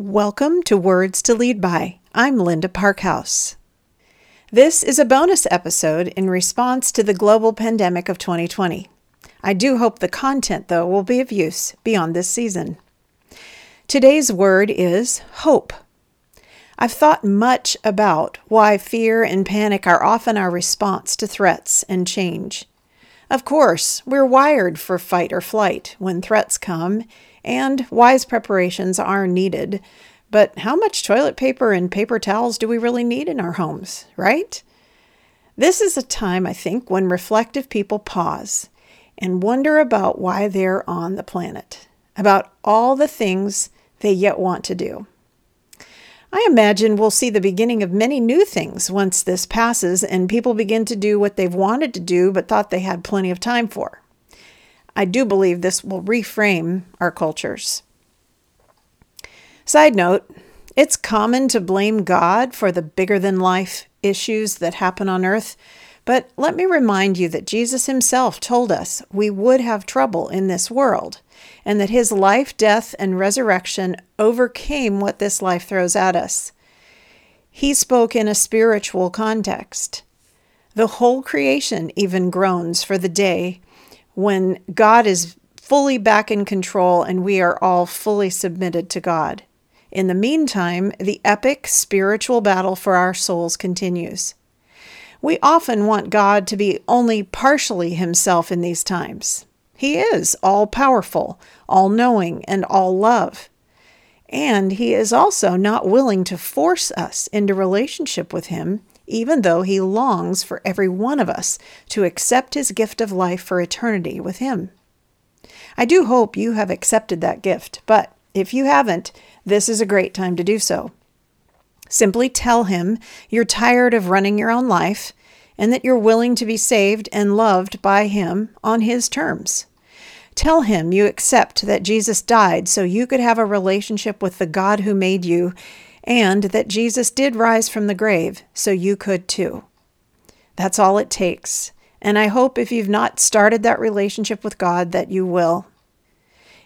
Welcome to Words to Lead By. I'm Linda Parkhouse. This is a bonus episode in response to the global pandemic of 2020. I do hope the content, though, will be of use beyond this season. Today's word is hope. I've thought much about why fear and panic are often our response to threats and change. Of course, we're wired for fight or flight when threats come, and wise preparations are needed. But how much toilet paper and paper towels do we really need in our homes, right? This is a time, I think, when reflective people pause and wonder about why they're on the planet, about all the things they yet want to do. I imagine we'll see the beginning of many new things once this passes and people begin to do what they've wanted to do but thought they had plenty of time for. I do believe this will reframe our cultures. Side note it's common to blame God for the bigger than life issues that happen on earth, but let me remind you that Jesus himself told us we would have trouble in this world, and that his life, death, and resurrection overcame what this life throws at us. He spoke in a spiritual context. The whole creation even groans for the day when God is fully back in control and we are all fully submitted to God. In the meantime, the epic spiritual battle for our souls continues. We often want God to be only partially Himself in these times. He is all powerful, all knowing, and all love. And He is also not willing to force us into relationship with Him even though he longs for every one of us to accept his gift of life for eternity with him. I do hope you have accepted that gift, but if you haven't, this is a great time to do so. Simply tell him you're tired of running your own life and that you're willing to be saved and loved by him on his terms. Tell him you accept that Jesus died so you could have a relationship with the God who made you and that Jesus did rise from the grave, so you could too. That's all it takes. And I hope if you've not started that relationship with God, that you will.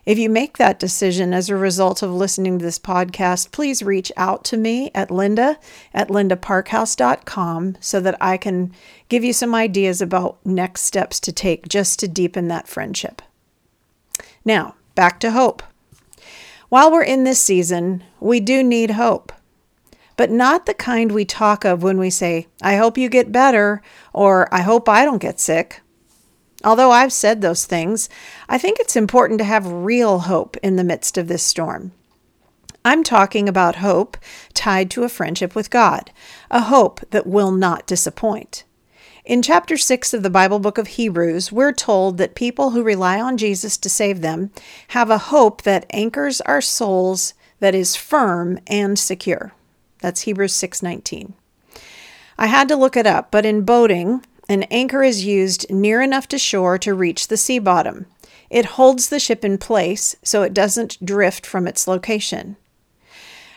If you make that decision as a result of listening to this podcast, please reach out to me at linda at lindaparkhouse.com so that I can give you some ideas about next steps to take just to deepen that friendship. Now, back to hope. While we're in this season, we do need hope, but not the kind we talk of when we say, I hope you get better, or I hope I don't get sick. Although I've said those things, I think it's important to have real hope in the midst of this storm. I'm talking about hope tied to a friendship with God, a hope that will not disappoint. In chapter 6 of the Bible book of Hebrews, we're told that people who rely on Jesus to save them have a hope that anchors our souls that is firm and secure. That's Hebrews 6:19. I had to look it up, but in boating, an anchor is used near enough to shore to reach the sea bottom. It holds the ship in place so it doesn't drift from its location.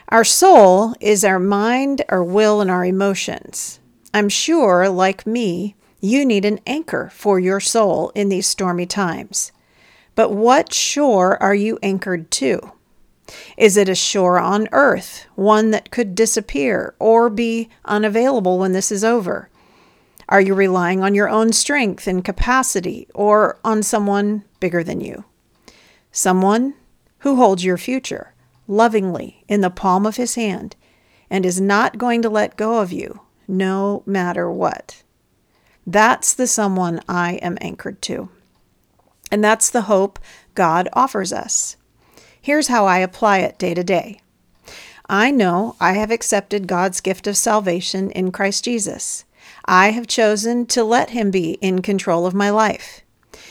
Our soul is our mind, our will, and our emotions. I'm sure, like me, you need an anchor for your soul in these stormy times. But what shore are you anchored to? Is it a shore on earth, one that could disappear or be unavailable when this is over? Are you relying on your own strength and capacity or on someone bigger than you? Someone who holds your future lovingly in the palm of his hand and is not going to let go of you no matter what. That's the someone I am anchored to. And that's the hope God offers us. Here's how I apply it day to day. I know I have accepted God's gift of salvation in Christ Jesus. I have chosen to let Him be in control of my life.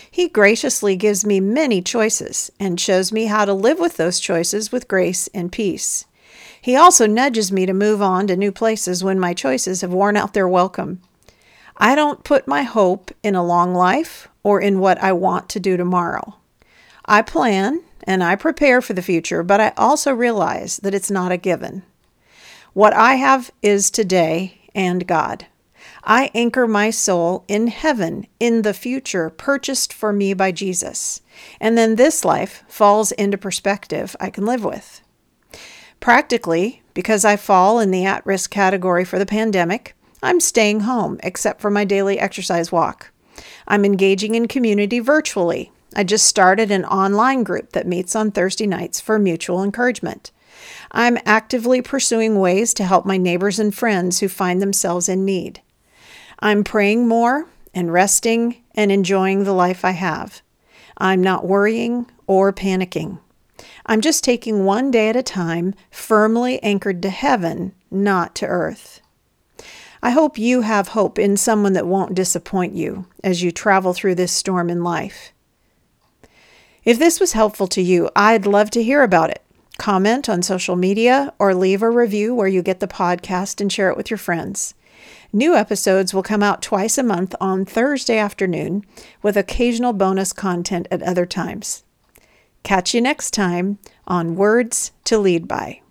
He graciously gives me many choices and shows me how to live with those choices with grace and peace. He also nudges me to move on to new places when my choices have worn out their welcome. I don't put my hope in a long life or in what I want to do tomorrow. I plan and I prepare for the future, but I also realize that it's not a given. What I have is today and God. I anchor my soul in heaven, in the future purchased for me by Jesus. And then this life falls into perspective I can live with. Practically, because I fall in the at risk category for the pandemic, I'm staying home except for my daily exercise walk. I'm engaging in community virtually. I just started an online group that meets on Thursday nights for mutual encouragement. I'm actively pursuing ways to help my neighbors and friends who find themselves in need. I'm praying more and resting and enjoying the life I have. I'm not worrying or panicking. I'm just taking one day at a time, firmly anchored to heaven, not to earth. I hope you have hope in someone that won't disappoint you as you travel through this storm in life. If this was helpful to you, I'd love to hear about it. Comment on social media or leave a review where you get the podcast and share it with your friends. New episodes will come out twice a month on Thursday afternoon, with occasional bonus content at other times. Catch you next time on Words to Lead By.